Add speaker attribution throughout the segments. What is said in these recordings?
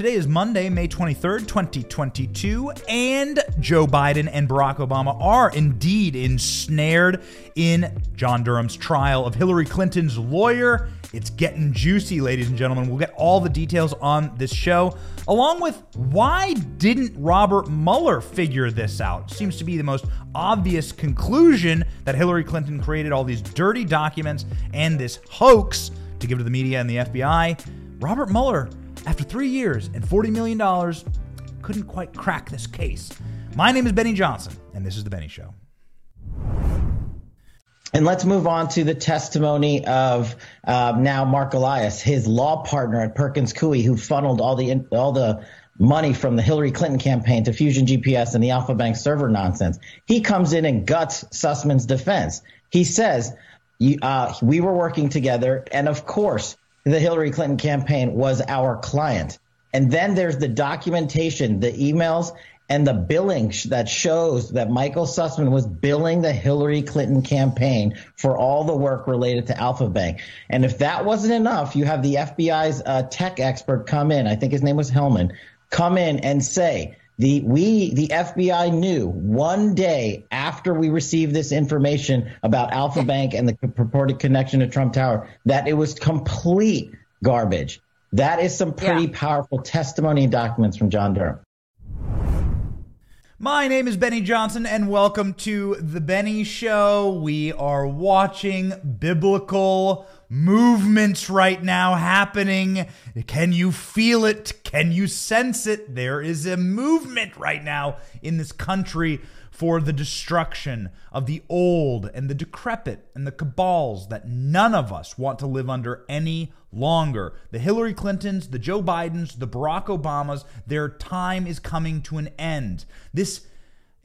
Speaker 1: Today is Monday, May 23rd, 2022, and Joe Biden and Barack Obama are indeed ensnared in John Durham's trial of Hillary Clinton's lawyer. It's getting juicy, ladies and gentlemen. We'll get all the details on this show, along with why didn't Robert Mueller figure this out? Seems to be the most obvious conclusion that Hillary Clinton created all these dirty documents and this hoax to give to the media and the FBI. Robert Mueller after three years and $40 million, couldn't quite crack this case. My name is Benny Johnson, and this is The Benny Show.
Speaker 2: And let's move on to the testimony of uh, now Mark Elias, his law partner at Perkins Coie, who funneled all the all the money from the Hillary Clinton campaign to Fusion GPS and the Alfa Bank server nonsense. He comes in and guts Sussmann's defense. He says, uh, "We were working together, and of course, the Hillary Clinton campaign was our client. And then there's the documentation, the emails, and the billing that shows that Michael Sussmann was billing the Hillary Clinton campaign for all the work related to Alfa Bank. And if that wasn't enough, you have the FBI's uh, tech expert come in. I think his name was Helman. Come in and say the we the FBI knew one day after we received this information about Alfa Bank and the purported connection to Trump Tower that it was complete garbage. That is some pretty yeah. powerful testimony and documents from John Durham.
Speaker 1: My name is Benny Johnson, and welcome to The Benny Show. We are watching biblical movements right now happening. Can you feel it? Can you sense it? There is a movement right now in this country for the destruction of the old and the decrepit and the cabals that none of us want to live under any longer. The Hillary Clintons, the Joe Bidens, the Barack Obamas, their time is coming to an end. This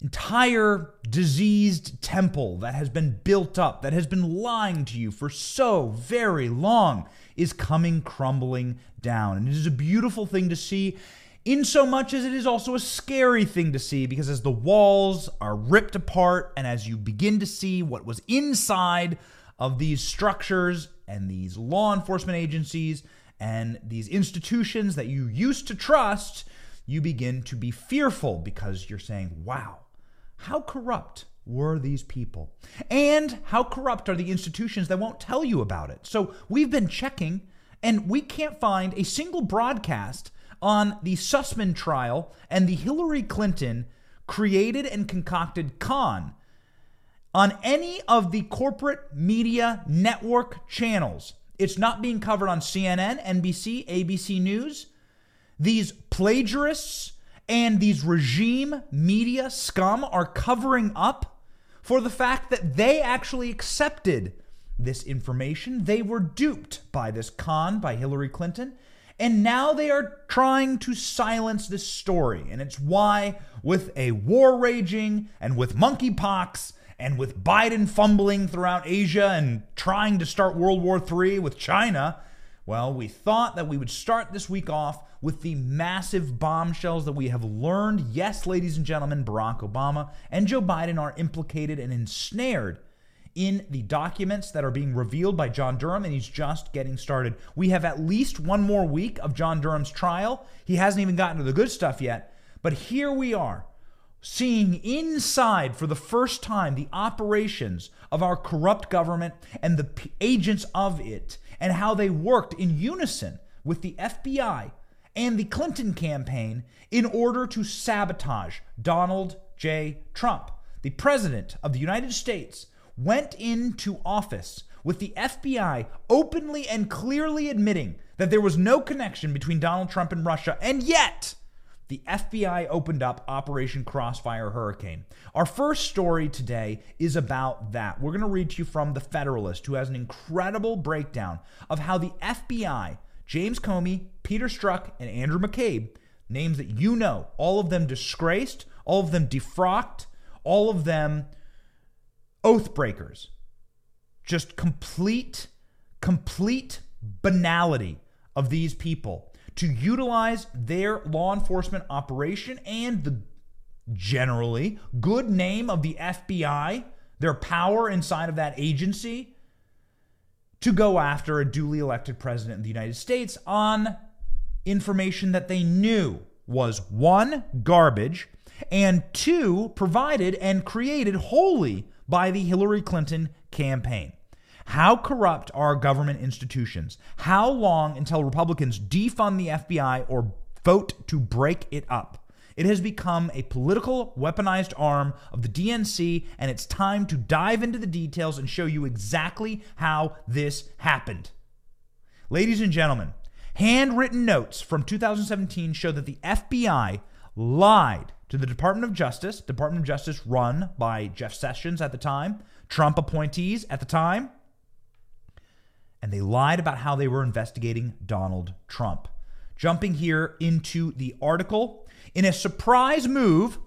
Speaker 1: entire diseased temple that has been built up, that has been lying to you for so very long, is coming crumbling down. And it is a beautiful thing to see. In so much as it is also a scary thing to see, because as the walls are ripped apart and as you begin to see what was inside of these structures and these law enforcement agencies and these institutions that you used to trust, you begin to be fearful because you're saying, wow, how corrupt were these people? And how corrupt are the institutions that won't tell you about it? So we've been checking and we can't find a single broadcast on the Sussmann trial and the Hillary Clinton created and concocted con on any of the corporate media network channels. It's not being covered on CNN, NBC, ABC News. These plagiarists and these regime media scum are covering up for the fact that they actually accepted this information. They were duped by this con by Hillary Clinton. And now they are trying to silence this story. And it's why, with a war raging and with monkeypox and with Biden fumbling throughout Asia and trying to start World War III with China, well, we thought that we would start this week off with the massive bombshells that we have learned. Yes, ladies and gentlemen, Barack Obama and Joe Biden are implicated and ensnared in the documents that are being revealed by John Durham, and he's just getting started. We have at least one more week of John Durham's trial. He hasn't even gotten to the good stuff yet, but here we are seeing inside for the first time the operations of our corrupt government and the p- agents of it and how they worked in unison with the FBI and the Clinton campaign in order to sabotage Donald J. Trump. The president of the United States went into office with the FBI openly and clearly admitting that there was no connection between Donald Trump and Russia, and yet the FBI opened up Operation Crossfire Hurricane. Our first story today is about that. We're going to read to you from The Federalist, who has an incredible breakdown of how the FBI, James Comey, Peter Strzok, and Andrew McCabe, names that you know, all of them disgraced, all of them defrocked, all of them oath breakers. Just complete, complete banality of these people to utilize their law enforcement operation and the generally good name of the FBI, their power inside of that agency, to go after a duly elected president of the United States on information that they knew was one, garbage, and two, provided and created wholly by the Hillary Clinton campaign. How corrupt are government institutions? How long until Republicans defund the FBI or vote to break it up? It has become a political weaponized arm of the DNC, and it's time to dive into the details and show you exactly how this happened. Ladies and gentlemen, handwritten notes from 2017 show that the FBI lied to the Department of Justice, Department of Justice run by Jeff Sessions at the time, Trump appointees at the time, and they lied about how they were investigating Donald Trump. Jumping here into the article, in a surprise move,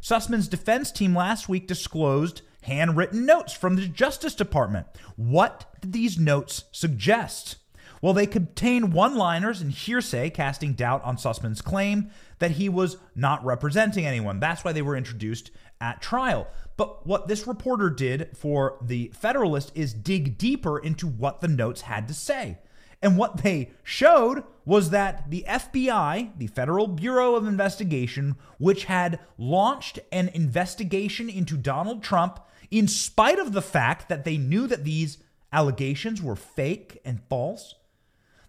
Speaker 1: Sussmann's defense team last week disclosed handwritten notes from the Justice Department. What did these notes suggest? Well, they contain one liners and hearsay, casting doubt on Sussmann's claim that he was not representing anyone. That's why they were introduced at trial. But what this reporter did for the Federalist is dig deeper into what the notes had to say. And what they showed was that the FBI, the Federal Bureau of Investigation, which had launched an investigation into Donald Trump, in spite of the fact that they knew that these allegations were fake and false,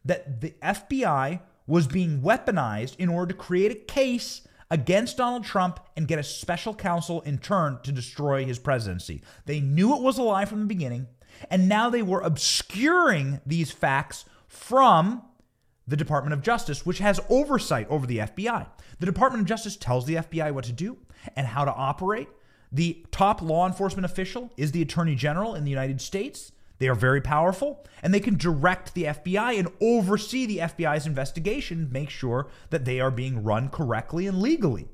Speaker 1: that the FBI was being weaponized in order to create a case against Donald Trump and get a special counsel in turn to destroy his presidency. They knew it was a lie from the beginning, and now they were obscuring these facts from the Department of Justice, which has oversight over the FBI. The Department of Justice tells the FBI what to do and how to operate. The top law enforcement official is the Attorney General in the United States. They are very powerful and they can direct the FBI and oversee the FBI's investigation, make sure that they are being run correctly and legally.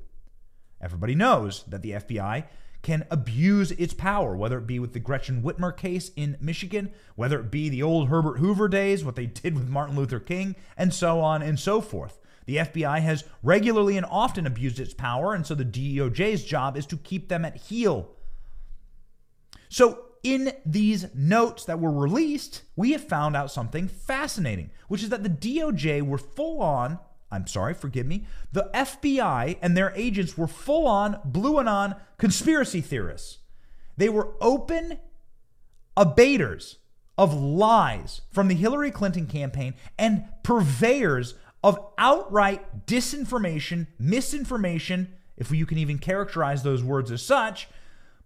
Speaker 1: Everybody knows that the FBI can abuse its power, whether it be with the Gretchen Whitmer case in Michigan, whether it be the old Herbert Hoover days, what they did with Martin Luther King, and so on and so forth. The FBI has regularly and often abused its power, and so the DOJ's job is to keep them at heel. So in these notes that were released, we have found out something fascinating, which is that the DOJ were full on, I'm sorry, forgive me, the FBI and their agents were full on blue anon conspiracy theorists. They were open abaters of lies from the Hillary Clinton campaign and purveyors of outright disinformation, misinformation, if you can even characterize those words as such,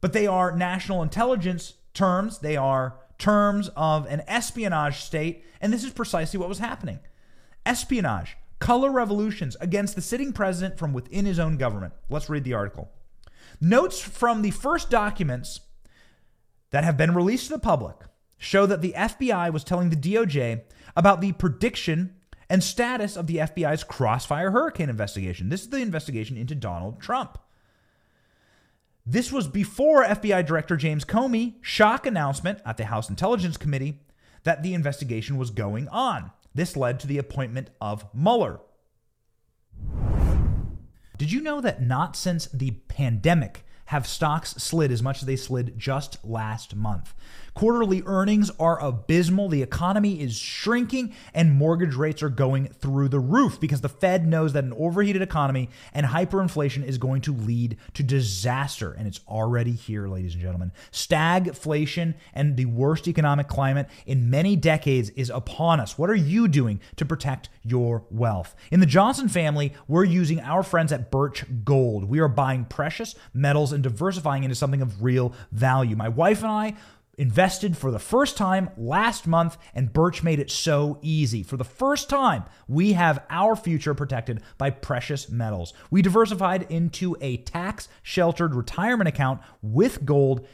Speaker 1: but they are national intelligence terms, they are terms of an espionage state, and this is precisely what was happening. Espionage, color revolutions against the sitting president from within his own government. Let's read the article. Notes from the first documents that have been released to the public show that the FBI was telling the DOJ about the prediction and status of the FBI's Crossfire Hurricane investigation. This is the investigation into Donald Trump. This was before FBI Director James Comey shock announcement at the House Intelligence Committee that the investigation was going on. This led to the appointment of Mueller. Did you know that not since the pandemic have stocks slid as much as they slid just last month? Quarterly earnings are abysmal. The economy is shrinking and mortgage rates are going through the roof because the Fed knows that an overheated economy and hyperinflation is going to lead to disaster. And it's already here, ladies and gentlemen. Stagflation and the worst economic climate in many decades is upon us. What are you doing to protect your wealth? In the Johnson family, we're using our friends at Birch Gold. We are buying precious metals and diversifying into something of real value. My wife and I invested for the first time last month, and Birch made it so easy. For the first time, we have our future protected by precious metals. We diversified into a tax sheltered retirement account with gold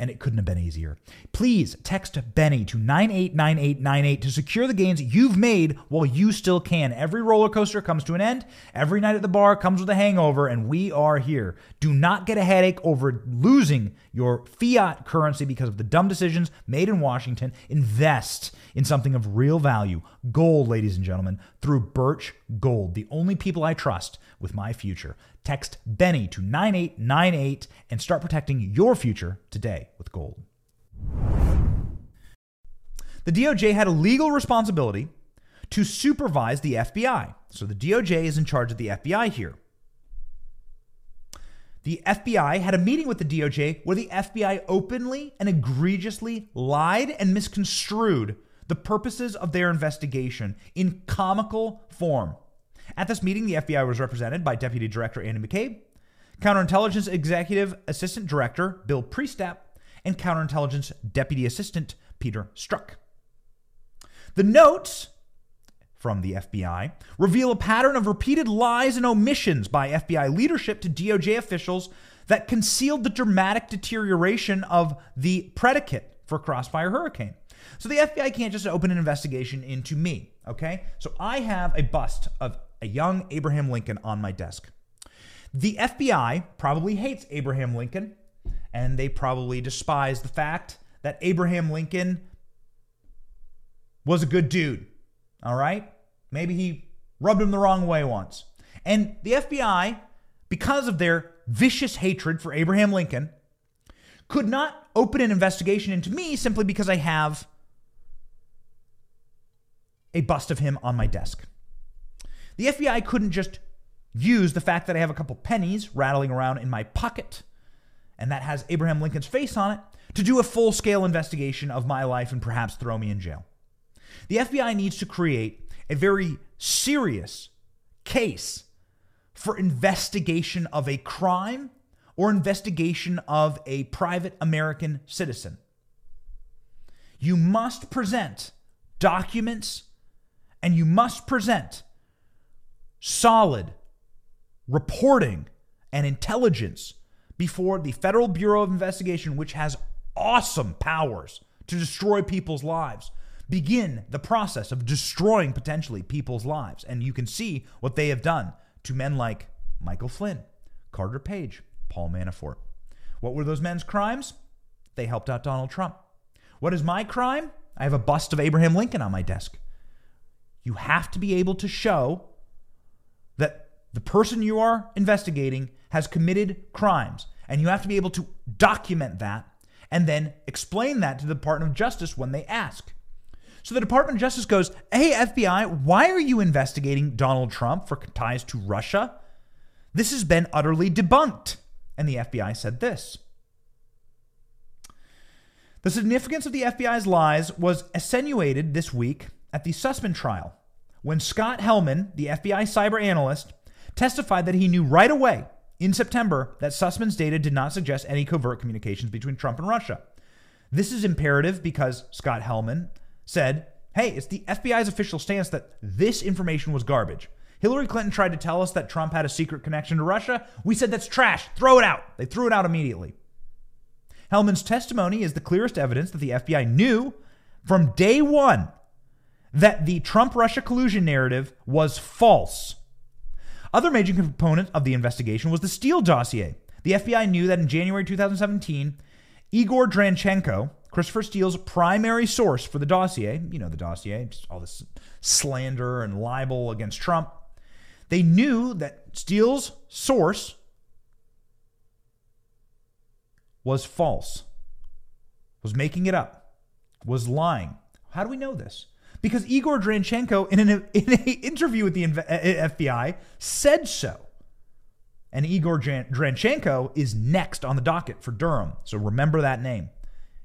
Speaker 1: and it couldn't have been easier. Please text Benny to 989898 to secure the gains you've made while you still can. Every roller coaster comes to an end. Every night at the bar comes with a hangover, and we are here. Do not get a headache over losing your fiat currency because of the dumb decisions made in Washington. Invest in something of real value. Gold, ladies and gentlemen, through Birch Gold, the only people I trust with my future. Text Benny to 9898 and start protecting your future today with gold. The DOJ had a legal responsibility to supervise the FBI. So the DOJ is in charge of the FBI here. The FBI had a meeting with the DOJ where the FBI openly and egregiously lied and misconstrued the purposes of their investigation in comical form. At this meeting, the FBI was represented by Deputy Director Andy McCabe, Counterintelligence Executive Assistant Director Bill Priestap, and Counterintelligence Deputy Assistant Peter Strzok. The notes from the FBI reveal a pattern of repeated lies and omissions by FBI leadership to DOJ officials that concealed the dramatic deterioration of the predicate for Crossfire Hurricane. So the FBI can't just open an investigation into me, okay? So I have a bust of a young Abraham Lincoln on my desk. The FBI probably hates Abraham Lincoln, and they probably despise the fact that Abraham Lincoln was a good dude. All right? Maybe he rubbed him the wrong way once. And the FBI, because of their vicious hatred for Abraham Lincoln, could not open an investigation into me simply because I have a bust of him on my desk. The FBI couldn't just use the fact that I have a couple pennies rattling around in my pocket and that has Abraham Lincoln's face on it to do a full scale investigation of my life and perhaps throw me in jail. The FBI needs to create a very serious case for investigation of a crime or investigation of a private American citizen. You must present documents and you must present solid reporting and intelligence before the Federal Bureau of Investigation, which has awesome powers to destroy people's lives, begin the process of destroying potentially people's lives. And you can see what they have done to men like Michael Flynn, Carter Page, Paul Manafort. What were those men's crimes? They helped out Donald Trump. What is my crime? I have a bust of Abraham Lincoln on my desk. You have to be able to show that the person you are investigating has committed crimes, and you have to be able to document that and then explain that to the Department of Justice when they ask. So the Department of Justice goes, Hey, FBI, why are you investigating Donald Trump for ties to Russia? This has been utterly debunked. And the FBI said this. The significance of the FBI's lies was attenuated this week at the Sussmann trial when Scott Helman, the FBI cyber analyst, testified that he knew right away in September that Sussmann's data did not suggest any covert communications between Trump and Russia. This is imperative because Scott Helman said, hey, it's the FBI's official stance that this information was garbage. Hillary Clinton tried to tell us that Trump had a secret connection to Russia. We said that's trash. Throw it out. They threw it out immediately. Helman's testimony is the clearest evidence that the FBI knew from day one that the Trump Russia collusion narrative was false. Other major component of the investigation was the Steele dossier. The FBI knew that in January 2017, Igor Danchenko, Christopher Steele's primary source for the dossier, you know the dossier, all this slander and libel against Trump, they knew that Steele's source was false, was making it up, was lying. How do we know this? Because Igor Danchenko, in an in interview with the FBI, said so. And Igor Danchenko is next on the docket for Durham. So remember that name.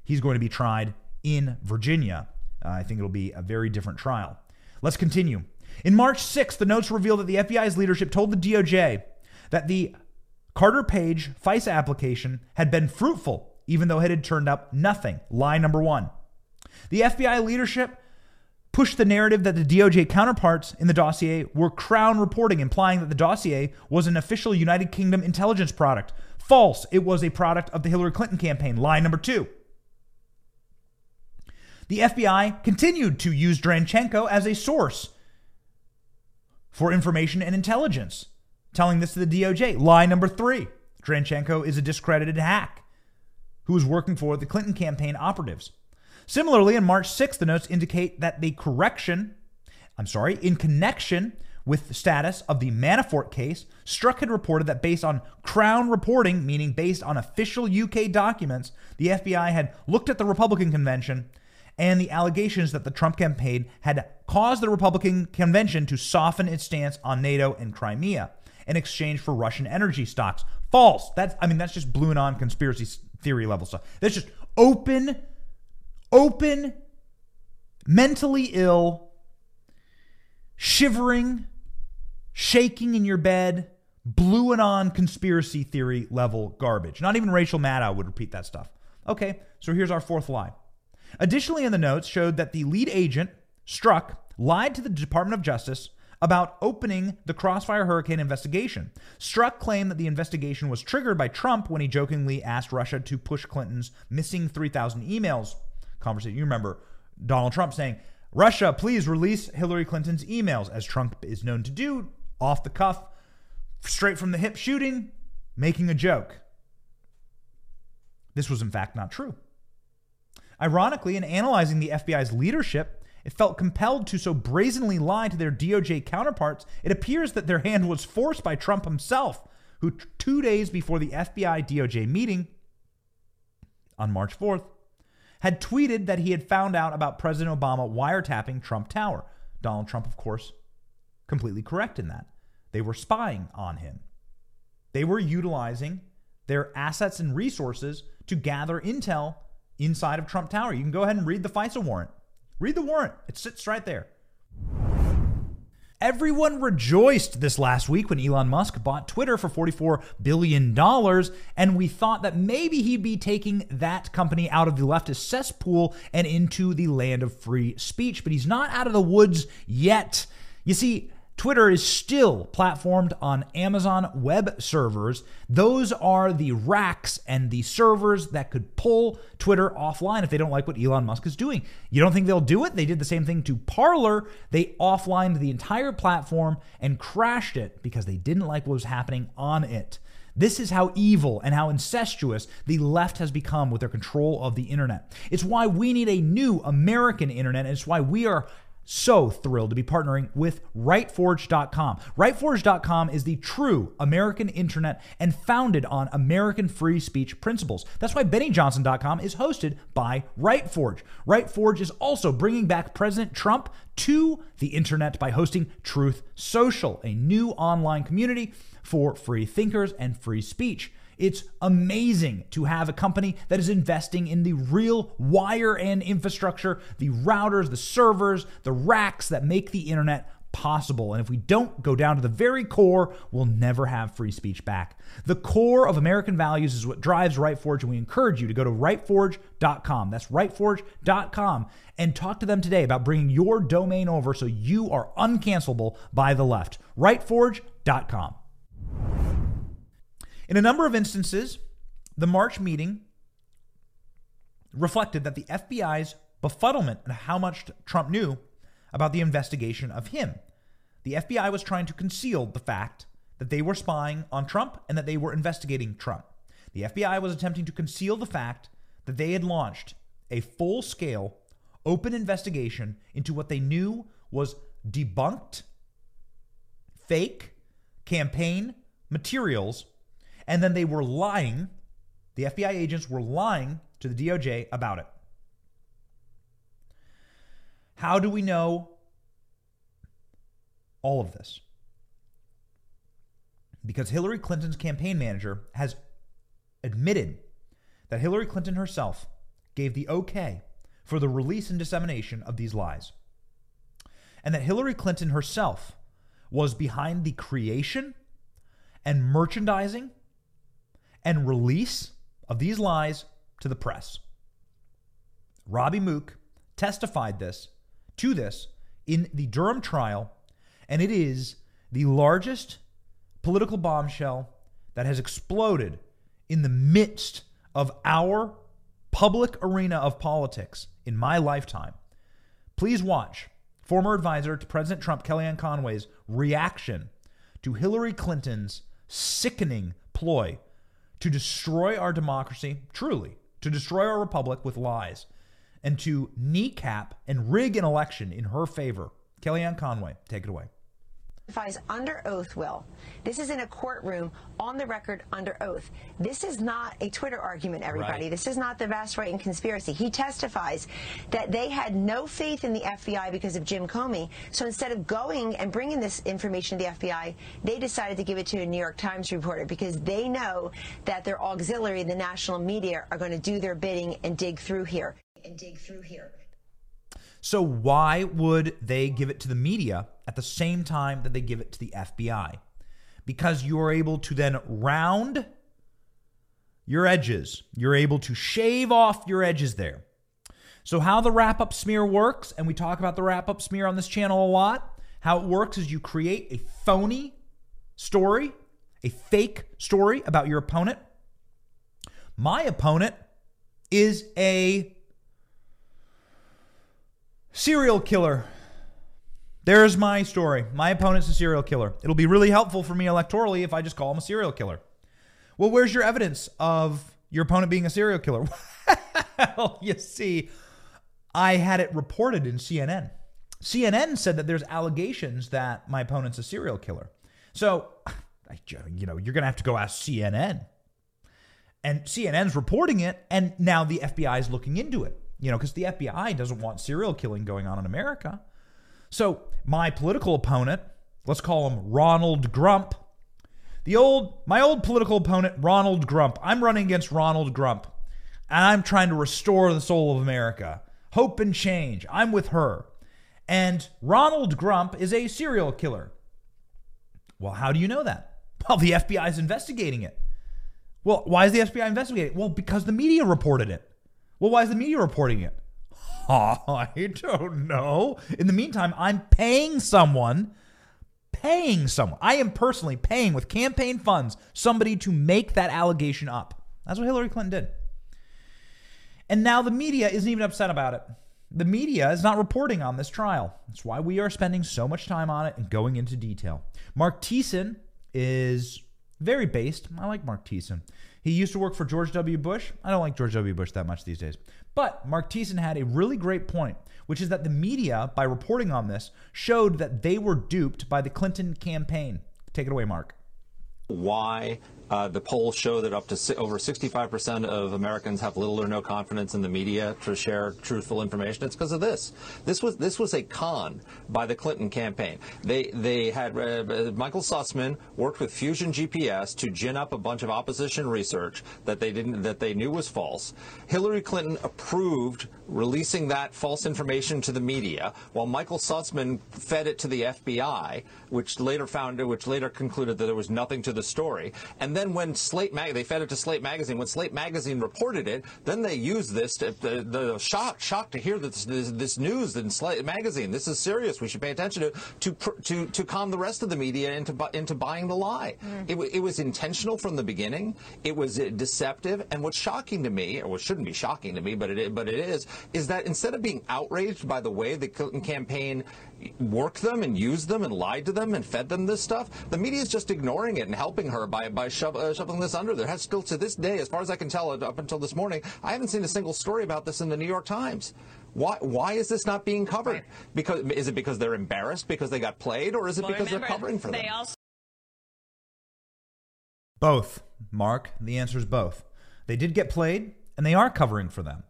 Speaker 1: He's going to be tried in Virginia. Uh, I think it'll be a very different trial. Let's continue. In March 6th, the notes reveal that the FBI's leadership told the DOJ that the Carter Page FISA application had been fruitful, even though it had turned up nothing. Lie number one. The FBI leadership pushed the narrative that the DOJ counterparts in the dossier were Crown reporting, implying that the dossier was an official United Kingdom intelligence product. False. It was a product of the Hillary Clinton campaign. Lie number two. The FBI continued to use Danchenko as a source for information and intelligence, telling this to the DOJ. Lie number three. Danchenko is a discredited hack who was working for the Clinton campaign operatives. Similarly, on March 6th, the notes indicate that the correction, I'm sorry, in connection with the status of the Manafort case, Strzok had reported that based on Crown reporting, meaning based on official UK documents, the FBI had looked at the Republican convention and the allegations that the Trump campaign had caused the Republican convention to soften its stance on NATO and Crimea in exchange for Russian energy stocks. False. That's I mean that's just blue anon conspiracy theory level stuff. That's just open open mentally ill shivering shaking in your bed blue anon conspiracy theory level garbage. Not even Rachel Maddow would repeat that stuff. Okay, so here's our fourth lie. Additionally, in the notes showed that the lead agent, Strzok, lied to the Department of Justice about opening the Crossfire Hurricane investigation. Strzok claimed that the investigation was triggered by Trump when he jokingly asked Russia to push Clinton's missing 3,000 emails conversation. You remember Donald Trump saying, Russia, please release Hillary Clinton's emails, as Trump is known to do, off the cuff, straight from the hip shooting, making a joke. This was, in fact, not true. Ironically, in analyzing the FBI's leadership, it felt compelled to so brazenly lie to their DOJ counterparts, it appears that their hand was forced by Trump himself, who two days before the FBI DOJ meeting on March 4th had tweeted that he had found out about President Obama wiretapping Trump Tower. Donald Trump, of course, completely correct in that. They were spying on him. They were utilizing their assets and resources to gather intel inside of Trump Tower. You can go ahead and read the FISA warrant. Read the warrant, it sits right there. Everyone rejoiced this last week when Elon Musk bought Twitter for $44 billion, and we thought that maybe he'd be taking that company out of the leftist cesspool and into the land of free speech. But he's not out of the woods yet. You see, Twitter is still platformed on Amazon web servers. Those are the racks and the servers that could pull Twitter offline if they don't like what Elon Musk is doing. You don't think they'll do it? They did the same thing to Parler. They offlined the entire platform and crashed it because they didn't like what was happening on it. This is how evil and how incestuous the left has become with their control of the internet. It's why we need a new American internet. And it's why we are so thrilled to be partnering with RightForge.com. RightForge.com is the true American internet and founded on American free speech principles. That's why BennyJohnson.com is hosted by RightForge. RightForge is also bringing back President Trump to the internet by hosting Truth Social, a new online community for free thinkers and free speech. It's amazing to have a company that is investing in the real wire and infrastructure, the routers, the servers, the racks that make the internet possible. And if we don't go down to the very core, we'll never have free speech back. The core of American values is what drives RightForge, and we encourage you to go to rightforge.com. That's rightforge.com and talk to them today about bringing your domain over so you are uncancelable by the left. Rightforge.com. In a number of instances, the March meeting reflected that the FBI's befuddlement and how much Trump knew about the investigation of him. The FBI was trying to conceal the fact that they were spying on Trump and that they were investigating Trump. The FBI was attempting to conceal the fact that they had launched a full scale, open investigation into what they knew was debunked, fake campaign materials and then they were lying. The FBI agents were lying to the DOJ about it. How do we know all of this? Because Hillary Clinton's campaign manager has admitted that Hillary Clinton herself gave the okay for the release and dissemination of these lies. And that Hillary Clinton herself was behind the creation and merchandising and release of these lies to the press. Robbie Mook testified this to this in the Durham trial, and it is the largest political bombshell that has exploded in the midst of our public arena of politics in my lifetime. Please watch former advisor to President Trump, Kellyanne Conway's reaction to Hillary Clinton's sickening ploy to destroy our democracy, truly, to destroy our republic with lies, and to kneecap and rig an election in her favor. Kellyanne Conway, take it away
Speaker 3: testifies under oath, Will. This is in a courtroom on the record under oath. This is not a Twitter argument, everybody. Right. This is not the vast right and conspiracy. He testifies that they had no faith in the FBI because of Jim Comey. So instead of going and bringing this information to the FBI, they decided to give it to a New York Times reporter because they know that their auxiliary, the national media, are going to do their bidding and dig through here. And dig through here.
Speaker 1: So why would they give it to the media at the same time that they give it to the FBI? Because you're able to then round your edges. You're able to shave off your edges there. So, how the wrap up smear works, and we talk about the wrap up smear on this channel a lot, how it works is you create a phony story, a fake story about your opponent. My opponent is a Serial killer. There's my story. My opponent's a serial killer. It'll be really helpful for me electorally if I just call him a serial killer. Well, where's your evidence of your opponent being a serial killer? well, you see, I had it reported in CNN. CNN said that there's allegations that my opponent's a serial killer. So, you know, you're going to have to go ask CNN. And CNN's reporting it, and now the FBI is looking into it you know, because the FBI doesn't want serial killing going on in America. So my political opponent, let's call him Ronald Grump, the old my old political opponent Ronald Grump. I'm running against Ronald Grump, and I'm trying to restore the soul of America, hope and change. I'm with her, and Ronald Grump is a serial killer. Well, how do you know that? Well, the FBI is investigating it. Well, why is the FBI investigating? It? Well, because the media reported it. Well, why is the media reporting it? I don't know. In the meantime, I'm paying someone, paying someone. I am personally paying with campaign funds somebody to make that allegation up. That's what Hillary Clinton did. And now the media isn't even upset about it. The media is not reporting on this trial. That's why we are spending so much time on it and going into detail. Mark Thiessen is very based. I like Mark Thiessen. He used to work for George W. Bush. I don't like George W. Bush that much these days. But Mark Thiessen had a really great point, which is that the media, by reporting on this, showed that they were duped by the Clinton campaign. Take it away, Mark.
Speaker 4: Why uh, the polls show that up to si- over 65% of Americans have little or no confidence in the media to share truthful information. It's because of this. This was this was a con by the Clinton campaign. They they had uh, Michael Sussmann worked with Fusion GPS to gin up a bunch of opposition research that they didn't that they knew was false. Hillary Clinton approved releasing that false information to the media, while Michael Sussmann fed it to the FBI, which later found which later concluded that there was nothing to the story. And then when Slate Mag, they fed it to Slate Magazine. When Slate Magazine reported it, then they used this to the, the shock shock to hear this, this, this news in Slate Magazine. This is serious. We should pay attention to to to, to calm the rest of the media into into buying the lie. Mm. It, it was intentional from the beginning. It was deceptive. And what's shocking to me, or what shouldn't be shocking to me, but it but it is, is that instead of being outraged by the way the Clinton campaign worked them and used them and lied to them and fed them this stuff, the media is just ignoring it and helping her by by shove, uh, shoveling this under. There has still to this day, as far as I can tell, up until this morning, I haven't seen a single story about this in the New York Times. Why, why is this not being covered? Right. Because is it because they're embarrassed because they got played, or is it well, because remember, they're covering for them? Also-
Speaker 1: both, Mark. The answer is both. They did get played, and they are covering for them.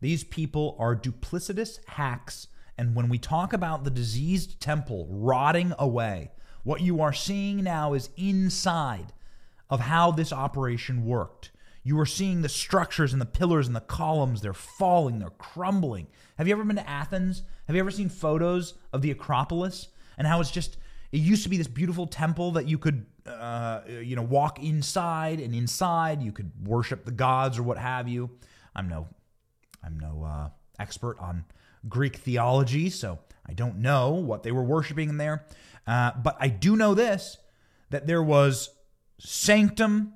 Speaker 1: These people are duplicitous hacks. And when we talk about the diseased temple rotting away, what you are seeing now is inside of how this operation worked. You are seeing the structures and the pillars and the columns. They're falling, they're crumbling. Have you ever been to Athens? Have you ever seen photos of the Acropolis and how it's just, it used to be this beautiful temple that you could, uh, you know, walk inside and inside you could worship the gods or what have you. I'm no, I'm no uh, expert on Greek theology, so I don't know what they were worshiping in there, uh, but I do know this that there was sanctum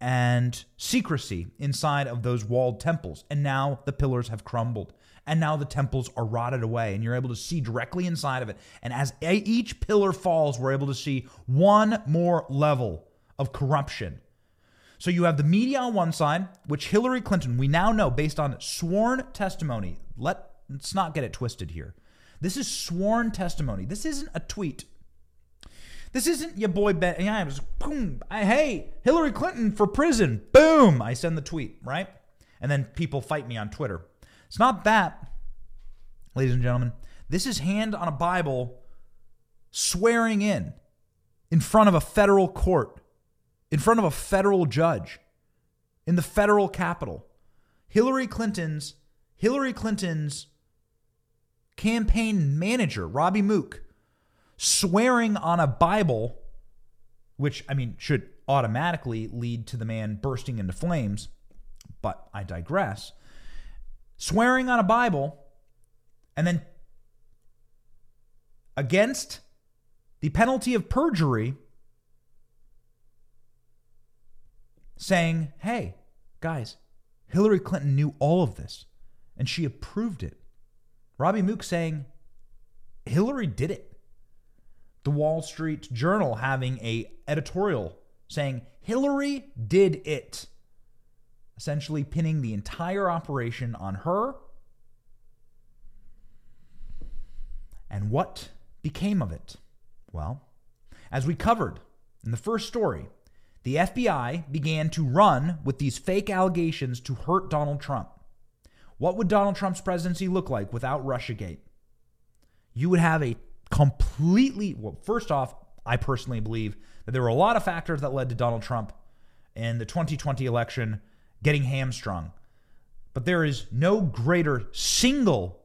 Speaker 1: and secrecy inside of those walled temples. And now the pillars have crumbled. And now the temples are rotted away, and you're able to see directly inside of it. And as each pillar falls, we're able to see one more level of corruption. So you have the media on one side, which Hillary Clinton, we now know based on sworn testimony. Let, let's not get it twisted here. This is sworn testimony. This isn't a tweet. This isn't your boy Ben. Yeah, I was boom. I, hey, Hillary Clinton for prison. Boom. I send the tweet, right? And then people fight me on Twitter. It's not that, ladies and gentlemen. This is hand on a Bible swearing in in front of a federal court, in front of a federal judge, in the federal capitol. Hillary Clinton's Hillary Clinton's campaign manager, Robbie Mook, swearing on a Bible, which, I mean, should automatically lead to the man bursting into flames, but I digress. Swearing on a Bible and then against the penalty of perjury, saying, hey, guys, Hillary Clinton knew all of this and she approved it. Robbie Mook saying, Hillary did it the Wall Street Journal having a editorial saying Hillary did it, essentially pinning the entire operation on her. And what became of it? Well, as we covered in the first story, the FBI began to run with these fake allegations to hurt Donald Trump. What would Donald Trump's presidency look like without Russiagate? You would have a completely, well, first off, I personally believe that there were a lot of factors that led to Donald Trump in the 2020 election getting hamstrung. But there is no greater single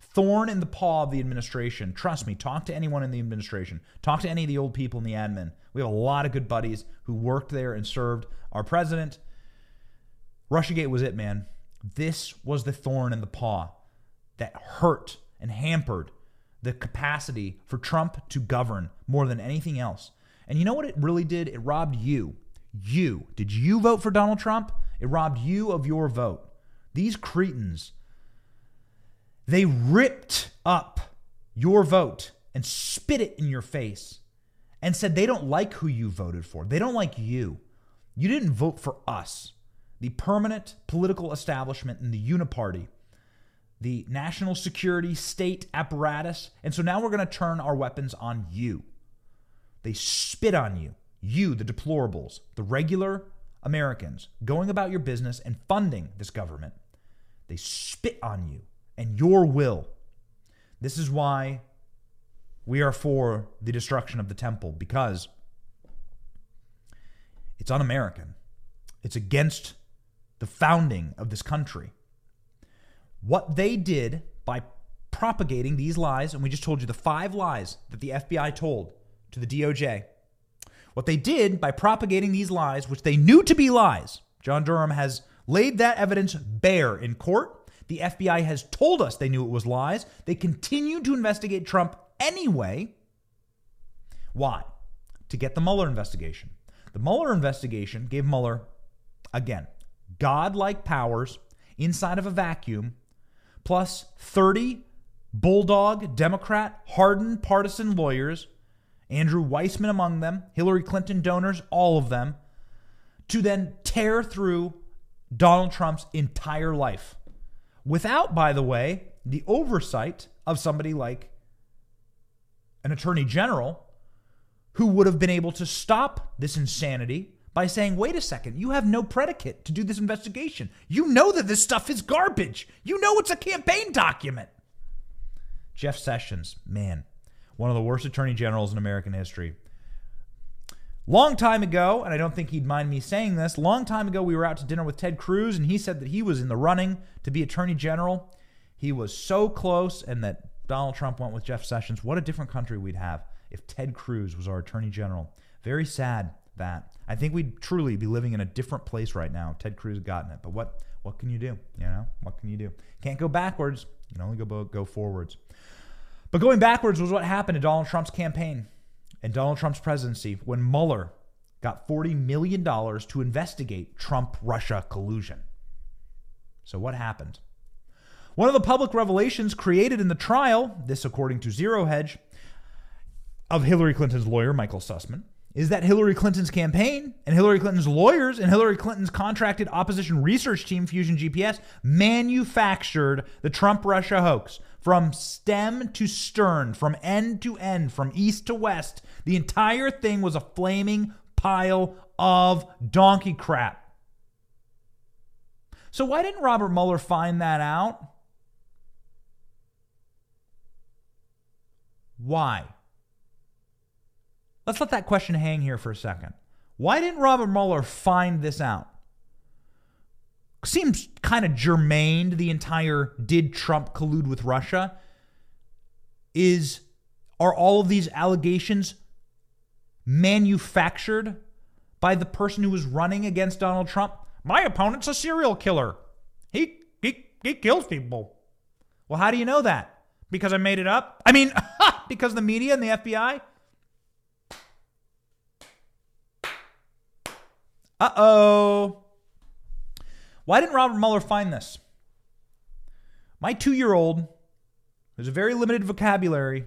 Speaker 1: thorn in the paw of the administration. Trust me, talk to anyone in the administration, talk to any of the old people in the admin. We have a lot of good buddies who worked there and served our president. Russiagate was it, man. This was the thorn in the paw that hurt and hampered the capacity for Trump to govern more than anything else. And you know what it really did? It robbed you. You. Did you vote for Donald Trump? It robbed you of your vote. These cretins, they ripped up your vote and spit it in your face and said they don't like who you voted for. They don't like you. You didn't vote for us, the permanent political establishment in the uniparty the national security state apparatus. And so now we're going to turn our weapons on you. They spit on you, you, the deplorables, the regular Americans going about your business and funding this government. They spit on you and your will. This is why we are for the destruction of the temple because it's un American. It's against the founding of this country what they did by propagating these lies, and we just told you the five lies that the FBI told to the DOJ. What they did by propagating these lies, which they knew to be lies, John Durham has laid that evidence bare in court. The FBI has told us they knew it was lies. They continue to investigate Trump anyway. Why? To get the Mueller investigation. The Mueller investigation gave Mueller, again, godlike powers inside of a vacuum plus 30 Bulldog, Democrat, hardened partisan lawyers, Andrew Weissmann among them, Hillary Clinton donors, all of them, to then tear through Donald Trump's entire life. Without, by the way, the oversight of somebody like an attorney general who would have been able to stop this insanity by saying, wait a second, you have no predicate to do this investigation. You know that this stuff is garbage. You know it's a campaign document. Jeff Sessions, man, one of the worst attorney generals in American history. Long time ago, and I don't think he'd mind me saying this, long time ago, we were out to dinner with Ted Cruz, and he said that he was in the running to be attorney general. He was so close, and that Donald Trump went with Jeff Sessions. What a different country we'd have if Ted Cruz was our attorney general. Very sad that. I think we'd truly be living in a different place right now. Ted Cruz gotten it, but what what can you do? You know, what can you do? Can't go backwards. You can only go go forwards. But going backwards was what happened to Donald Trump's campaign and Donald Trump's presidency when Mueller got $40 million to investigate Trump Russia collusion. So, what happened? One of the public revelations created in the trial, this according to Zero Hedge, of Hillary Clinton's lawyer, Michael Sussmann, is that Hillary Clinton's campaign and Hillary Clinton's lawyers and Hillary Clinton's contracted opposition research team, Fusion GPS, manufactured the Trump Russia hoax from stem to stern, from end to end, from east to west. The entire thing was a flaming pile of donkey crap. So, why didn't Robert Mueller find that out? Why? Let's let that question hang here for a second. Why didn't Robert Mueller find this out? Seems kind of germane to the entire did Trump collude with Russia? Is are all of these allegations manufactured by the person who was running against Donald Trump? My opponent's a serial killer. He he he kills people. Well, how do you know that? Because I made it up? I mean, because the media and the FBI Uh oh. Why didn't Robert Mueller find this? My two year old, who's a very limited vocabulary,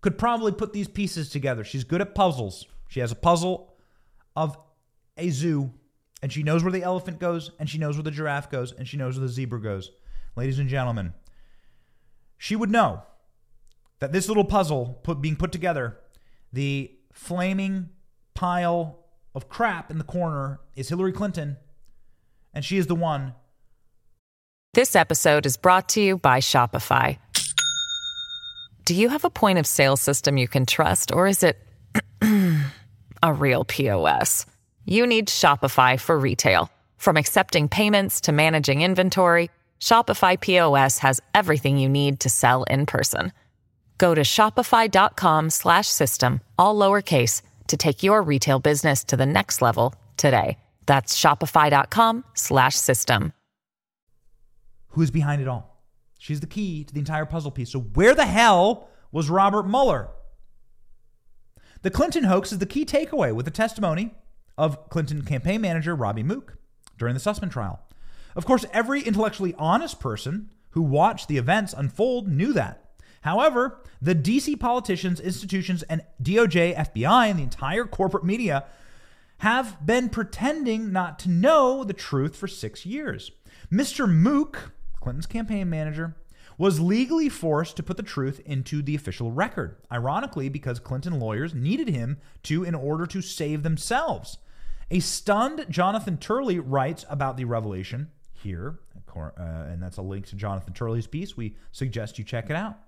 Speaker 1: could probably put these pieces together. She's good at puzzles. She has a puzzle of a zoo, and she knows where the elephant goes, and she knows where the giraffe goes, and she knows where the zebra goes. Ladies and gentlemen, she would know that this little puzzle put, being put together, the flaming pile of crap in the corner is Hillary Clinton, and she is the one.
Speaker 5: This episode is brought to you by Shopify. Do you have a point of sale system you can trust, or is it a real POS? You need Shopify for retail. From accepting payments to managing inventory, Shopify POS has everything you need to sell in person. Go to shopify.com/system all lowercase to take your retail business to the next level today. That's shopify.com slash system.
Speaker 1: Who's behind it all? She's the key to the entire puzzle piece. So where the hell was Robert Mueller? The Clinton hoax is the key takeaway with the testimony of Clinton campaign manager Robbie Mook during the Sussmann trial. Of course, every intellectually honest person who watched the events unfold knew that. However, the DC politicians, institutions, and DOJ, FBI, and the entire corporate media have been pretending not to know the truth for six years. Mr. Mook, Clinton's campaign manager, was legally forced to put the truth into the official record, ironically, because Clinton lawyers needed him to in order to save themselves. A stunned Jonathan Turley writes about the revelation here, uh, and that's a link to Jonathan Turley's piece. We suggest you check it out.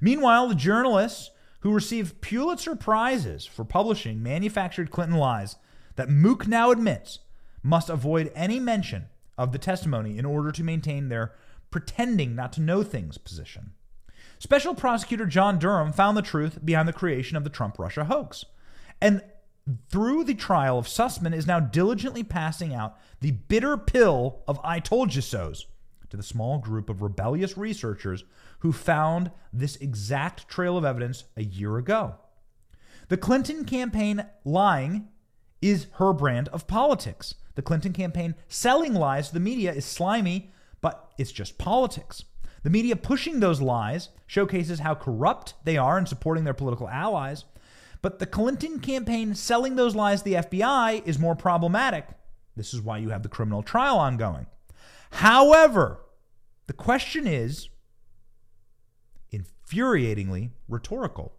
Speaker 1: Meanwhile, the journalists who received Pulitzer Prizes for publishing manufactured Clinton lies that Mook now admits must avoid any mention of the testimony in order to maintain their pretending not to know things position. Special prosecutor John Durham found the truth behind the creation of the Trump Russia hoax. And through the trial of Sussmann is now diligently passing out the bitter pill of I told you so's to the small group of rebellious researchers who found this exact trail of evidence a year ago. The Clinton campaign lying is her brand of politics. The Clinton campaign selling lies to the media is slimy, but it's just politics. The media pushing those lies showcases how corrupt they are in supporting their political allies. But the Clinton campaign selling those lies to the FBI is more problematic. This is why you have the criminal trial ongoing. However, the question is infuriatingly rhetorical.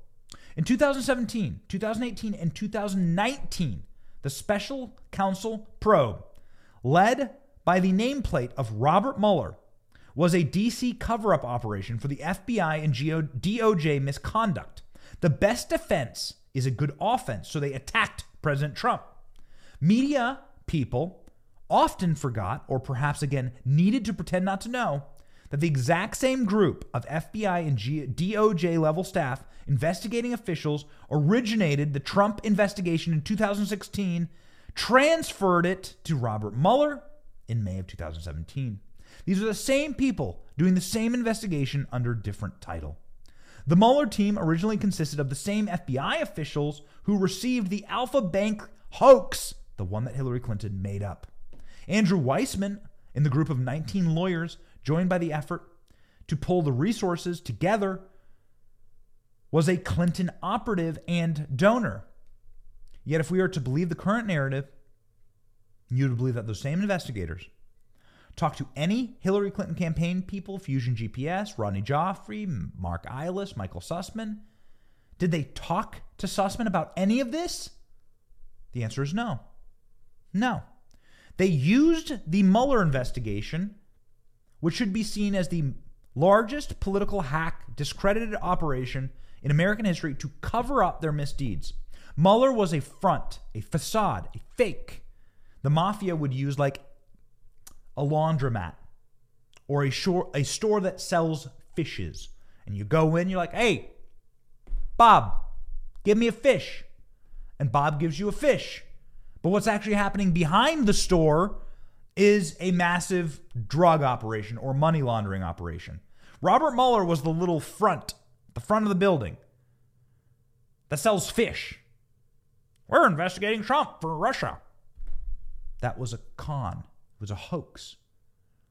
Speaker 1: In 2017, 2018, and 2019, the special counsel probe, led by the nameplate of Robert Mueller, was a DC cover up operation for the FBI and DOJ misconduct. The best defense is a good offense, so they attacked President Trump. Media people often forgot, or perhaps again needed to pretend not to know, that the exact same group of FBI and G- DOJ level staff investigating officials originated the Trump investigation in 2016, transferred it to Robert Mueller in May of 2017. These are the same people doing the same investigation under different title. The Mueller team originally consisted of the same FBI officials who received the Alfa Bank hoax, the one that Hillary Clinton made up. Andrew Weissmann, in the group of 19 lawyers joined by the effort to pull the resources together, was a Clinton operative and donor. Yet, if we are to believe the current narrative, you would believe that those same investigators talked to any Hillary Clinton campaign people, Fusion GPS, Rodney Joffe, Marc Elias, Michael Sussmann. Did they talk to Sussmann about any of this? The answer is no. No. They used the Mueller investigation, which should be seen as the largest political hack discredited operation in American history to cover up their misdeeds. Mueller was a front, a facade, a fake. The mafia would use like a laundromat or a, shore, a store that sells fishes. And you go in, you're like, hey, Bob, give me a fish. And Bob gives you a fish. But what's actually happening behind the store is a massive drug operation or money laundering operation. Robert Mueller was the little front, the front of the building that sells fish. We're investigating Trump for Russia. That was a con. It was a hoax.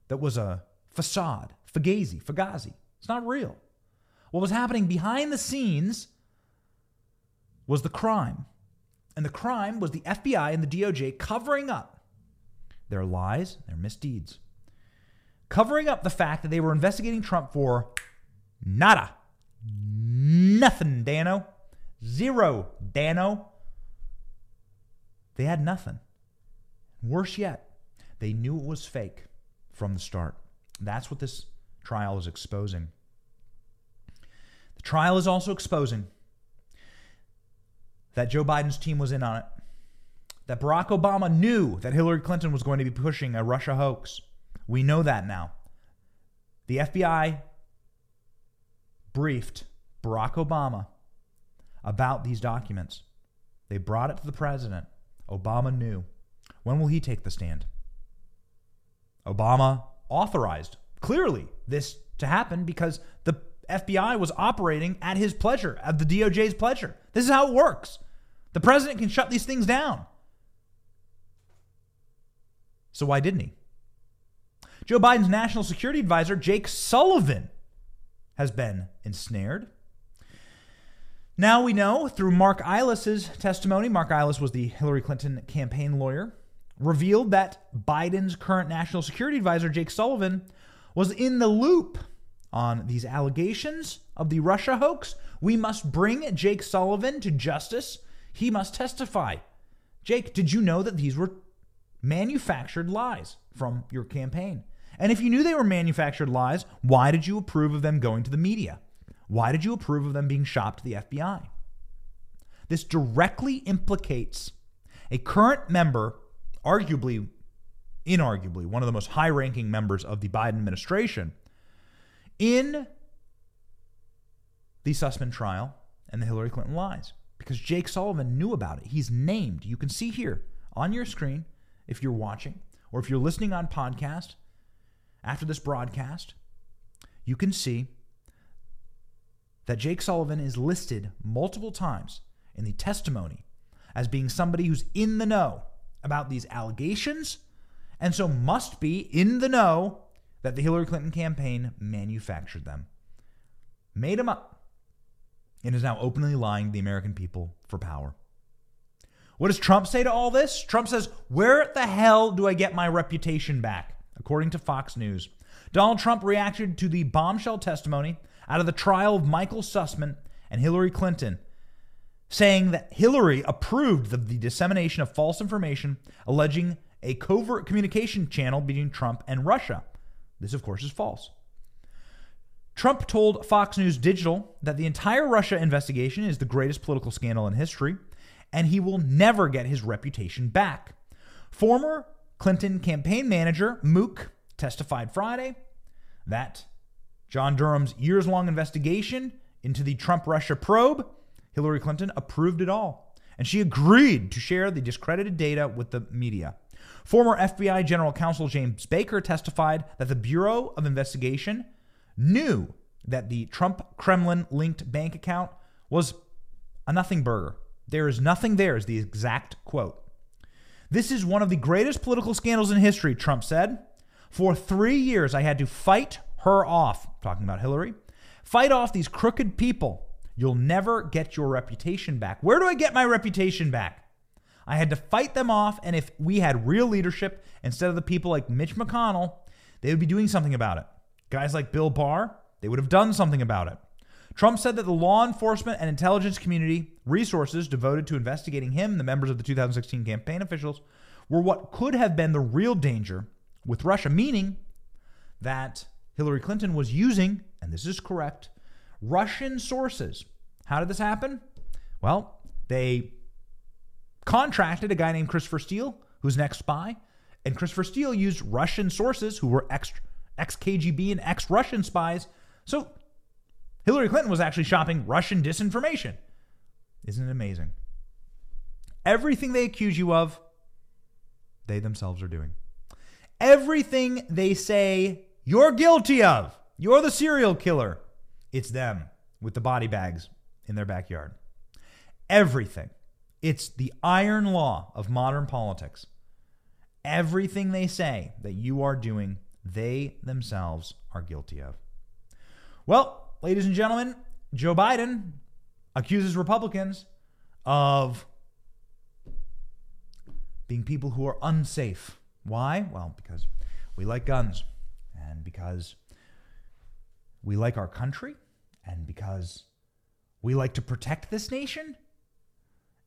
Speaker 1: That was a facade. Fugazi, Fugazi. It's not real. What was happening behind the scenes was the crime. And the crime was the FBI and the DOJ covering up their lies, their misdeeds, covering up the fact that they were investigating Trump for nada. Nothing, Dano. Zero, Dano. They had nothing. Worse yet, they knew it was fake from the start. That's what this trial is exposing. The trial is also exposing that Joe Biden's team was in on it, that Barack Obama knew that Hillary Clinton was going to be pushing a Russia hoax. We know that now. The FBI briefed Barack Obama about these documents. They brought it to the president. Obama knew. When will he take the stand? Obama authorized clearly this to happen because the FBI was operating at his pleasure, at the DOJ's pleasure. This is how it works. The president can shut these things down. So why didn't he? Joe Biden's national security advisor, Jake Sullivan, has been ensnared. Now we know through Marc Elias' testimony, Marc Elias was the Hillary Clinton campaign lawyer, revealed that Biden's current national security advisor, Jake Sullivan, was in the loop on these allegations of the Russia hoax. We must bring Jake Sullivan to justice he must testify. Jake, did you know that these were manufactured lies from your campaign? And if you knew they were manufactured lies, why did you approve of them going to the media? Why did you approve of them being shopped to the FBI? This directly implicates a current member, arguably, inarguably, one of the most high ranking members of the Biden administration, in the Sussmann trial and the Hillary Clinton lies because Jake Sullivan knew about it. He's named. You can see here on your screen if you're watching or if you're listening on podcast after this broadcast, you can see that Jake Sullivan is listed multiple times in the testimony as being somebody who's in the know about these allegations and so must be in the know that the Hillary Clinton campaign manufactured them, made them up, and is now openly lying to the American people for power. What does Trump say to all this? Trump says, Where the hell do I get my reputation back? According to Fox News. Donald Trump reacted to the bombshell testimony out of the trial of Michael Sussmann and Hillary Clinton, saying that Hillary approved of the dissemination of false information alleging a covert communication channel between Trump and Russia. This, of course, is false. Trump told Fox News Digital that the entire Russia investigation is the greatest political scandal in history, and he will never get his reputation back. Former Clinton campaign manager Mook testified Friday that John Durham's years long investigation into the Trump Russia probe, Hillary Clinton approved it all, and she agreed to share the discredited data with the media. Former FBI General Counsel James Baker testified that the Bureau of Investigation knew that the Trump Kremlin linked bank account was a nothing burger. There is nothing there, is the exact quote. This is one of the greatest political scandals in history, Trump said. For three years, I had to fight her off, talking about Hillary, fight off these crooked people. You'll never get your reputation back. Where do I get my reputation back? I had to fight them off, and if we had real leadership instead of the people like Mitch McConnell, they would be doing something about it. Guys like Bill Barr, they would have done something about it. Trump said that the law enforcement and intelligence community resources devoted to investigating him, the members of the 2016 campaign officials, were what could have been the real danger with Russia, meaning that Hillary Clinton was using, and this is correct, Russian sources. How did this happen? Well, they contracted a guy named Christopher Steele, who's an ex spy, and Christopher Steele used Russian sources who were ex KGB and ex Russian spies. So Hillary Clinton was actually shopping Russian disinformation. Isn't it amazing? Everything they accuse you of, they themselves are doing. Everything they say you're guilty of, you're the serial killer, it's them with the body bags in their backyard. Everything. It's the iron law of modern politics. Everything they say that you are doing, they themselves are guilty of. Well, ladies and gentlemen, Joe Biden accuses Republicans of being people who are unsafe. Why? Well, because we like guns and because we like our country and because we like to protect this nation.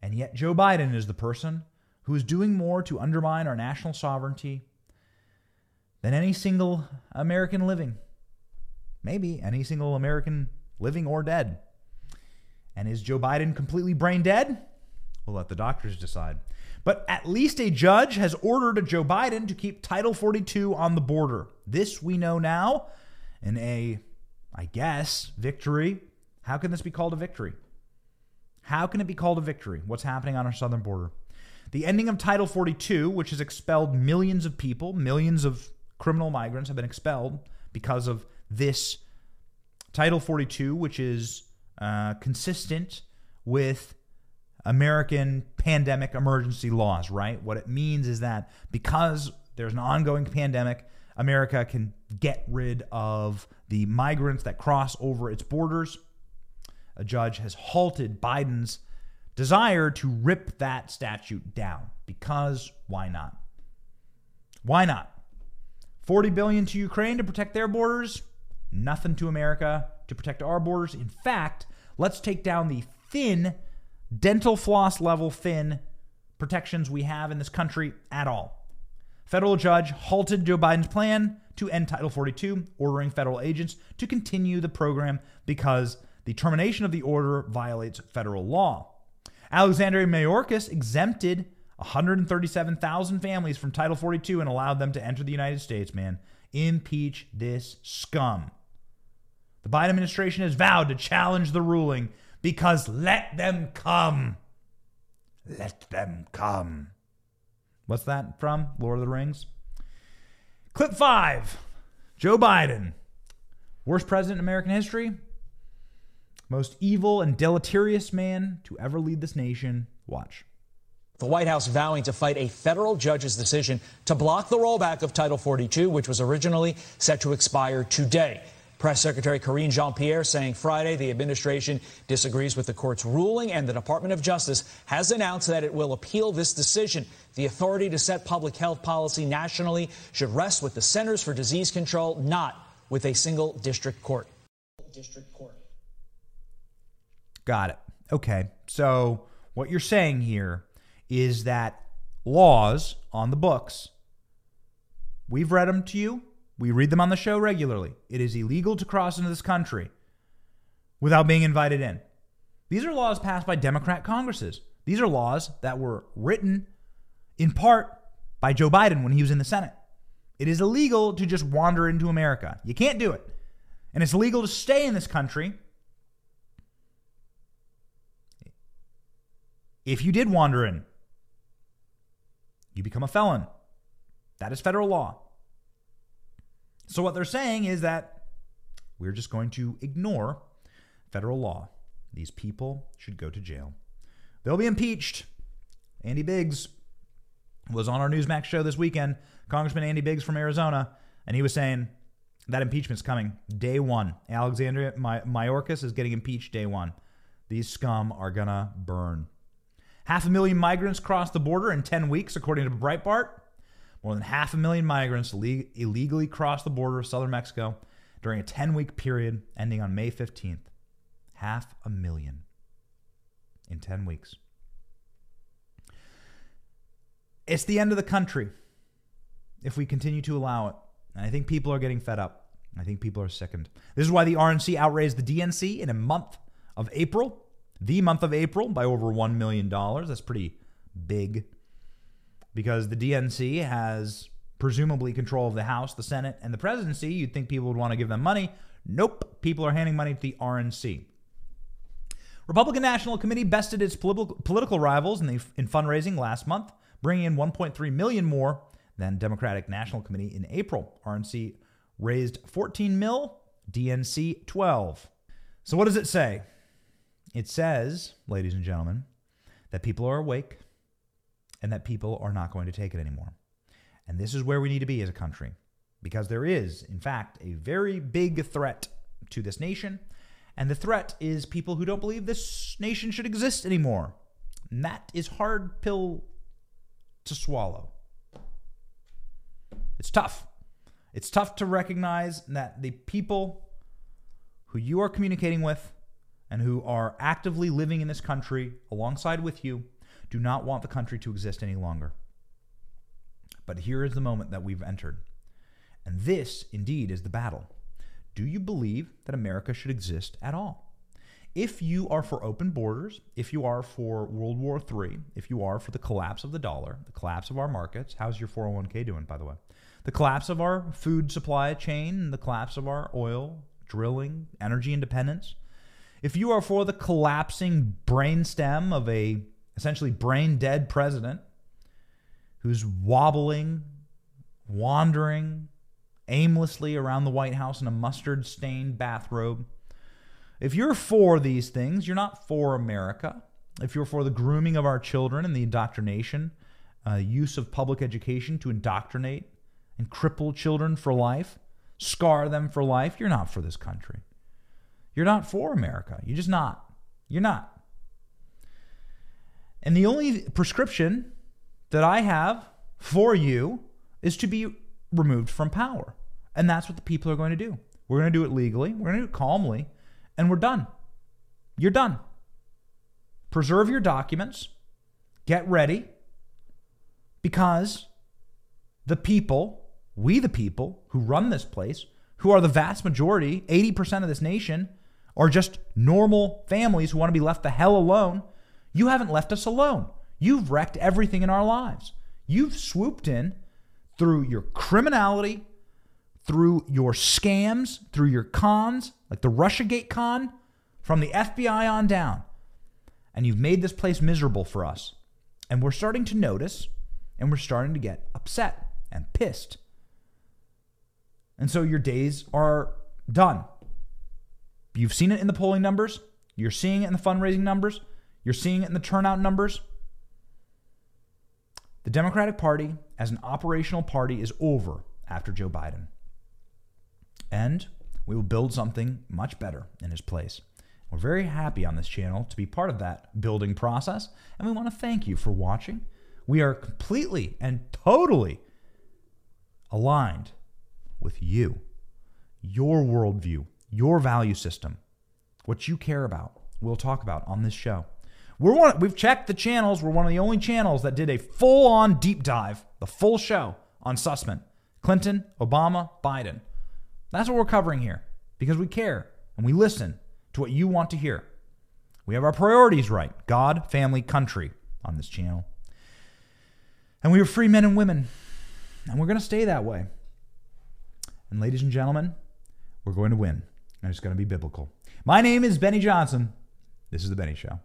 Speaker 1: And yet, Joe Biden is the person who is doing more to undermine our national sovereignty than any single American living. Maybe any single American living or dead. And is Joe Biden completely brain dead? We'll let the doctors decide. But at least a judge has ordered Joe Biden to keep Title 42 on the border. This we know now in a, I guess, victory. How can this be called a victory? How can it be called a victory? What's happening on our southern border? The ending of Title 42, which has expelled millions of people, millions of criminal migrants have been expelled because of this Title 42, which is uh, consistent with American pandemic emergency laws, right? What it means is that because there's an ongoing pandemic, America can get rid of the migrants that cross over its borders. A judge has halted Biden's desire to rip that statute down because why not? Why not? 40 billion to Ukraine to protect their borders, nothing to America to protect our borders. In fact, let's take down the thin dental floss level thin protections we have in this country at all. Federal judge halted Joe Biden's plan to end Title 42, ordering federal agents to continue the program because the termination of the order violates federal law. Alexandria Mayorkas exempted 137,000 families from Title 42 and allowed them to enter the United States, man. Impeach this scum. The Biden administration has vowed to challenge the ruling because let them come. Let them come. What's that from? Lord of the Rings? Clip five Joe Biden. Worst president in American history? Most evil and deleterious man to ever lead this nation. Watch.
Speaker 6: The White House vowing to fight a federal judge's decision to block the rollback of Title 42, which was originally set to expire today. Press Secretary Karine Jean Pierre saying Friday the administration disagrees with the court's ruling, and the Department of Justice has announced that it will appeal this decision. The authority to set public health policy nationally should rest with the Centers for Disease Control, not with a single district court. District court.
Speaker 1: Got it. Okay. So, what you're saying here is that laws on the books, we've read them to you, we read them on the show regularly. It is illegal to cross into this country without being invited in. These are laws passed by Democrat Congresses. These are laws that were written in part by Joe Biden when he was in the Senate. It is illegal to just wander into America. You can't do it. And it's legal to stay in this country if you did wander in. You become a felon. That is federal law. So what they're saying is that We're just going to ignore federal law. These people should go to jail. They'll be impeached. Andy Biggs was on our Newsmax show this weekend, Congressman Andy Biggs from Arizona, and he was saying that impeachment's coming day one. Alexandria Mayorkas is getting impeached day one. These scum are gonna burn. Half a million migrants crossed the border in 10 weeks, according to Breitbart. More than half a million migrants illegally crossed the border of southern Mexico during a 10 week period ending on May 15th. Half a million in 10 weeks. It's the end of the country if we continue to allow it. And I think people are getting fed up. I think people are sickened. This is why the RNC outraised the DNC in a month of April, the month of April, by over $1 million. That's pretty big because the DNC has presumably control of the House, the Senate, and the presidency. You'd think people would want to give them money. Nope. People are handing money to the RNC. Republican National Committee bested its political rivals in, the, in fundraising last month, bringing in 1.3 million more than Democratic National Committee in April. RNC raised 14 mil, DNC 12. So what does it say? It says, ladies and gentlemen, that people are awake and that people are not going to take it anymore. And this is where we need to be as a country because there is, in fact, a very big threat to this nation. And the threat is people who don't believe this nation should exist anymore. And that is hard pill to swallow. It's tough. It's tough to recognize that the people who you are communicating with and who are actively living in this country alongside with you do not want the country to exist any longer. But here is the moment that we've entered. And this, indeed, is the battle. Do you believe that America should exist at all? If you are for open borders, if you are for World War III, if you are for the collapse of the dollar, the collapse of our markets, how's your 401k doing, by the way? The collapse of our food supply chain, the collapse of our oil, drilling, energy independence. If you are for the collapsing brainstem of a essentially brain dead president who's wobbling, wandering aimlessly around the White House in a mustard stained bathrobe. If you're for these things, you're not for America. If you're for the grooming of our children and the indoctrination, uh, use of public education to indoctrinate and cripple children for life, scar them for life, you're not for this country. You're not for America. You're just not. You're not. And the only prescription that I have for you is to be removed from power. And that's what the people are going to do. We're going to do it legally, we're going to do it calmly, and we're done. You're done. Preserve your documents, get ready, because the people, we the people who run this place, who are the vast majority, 80% of this nation, are just normal families who want to be left the hell alone you haven't left us alone. You've wrecked everything in our lives. You've swooped in through your criminality, through your scams, through your cons, like the Russiagate con, from the FBI on down. And you've made this place miserable for us. And we're starting to notice, and we're starting to get upset and pissed. And so your days are done. You've seen it in the polling numbers, you're seeing it in the fundraising numbers. You're seeing it in the turnout numbers. The Democratic Party, as an operational party, is over after Joe Biden. And we will build something much better in his place. We're very happy on this channel to be part of that building process, and we want to thank you for watching. We are completely and totally aligned with you, your worldview, your value system, what you care about, we'll talk about on this show. We're one, we've checked the channels. We're one of the only channels that did a full on deep dive, the full show on Sussmann Clinton, Obama, Biden. That's what we're covering here because we care and we listen to what you want to hear. We have our priorities right God, family, country on this channel. And we are free men and women. And we're going to stay that way. And ladies and gentlemen, we're going to win. And it's going to be biblical. My name is Benny Johnson. This is The Benny Show.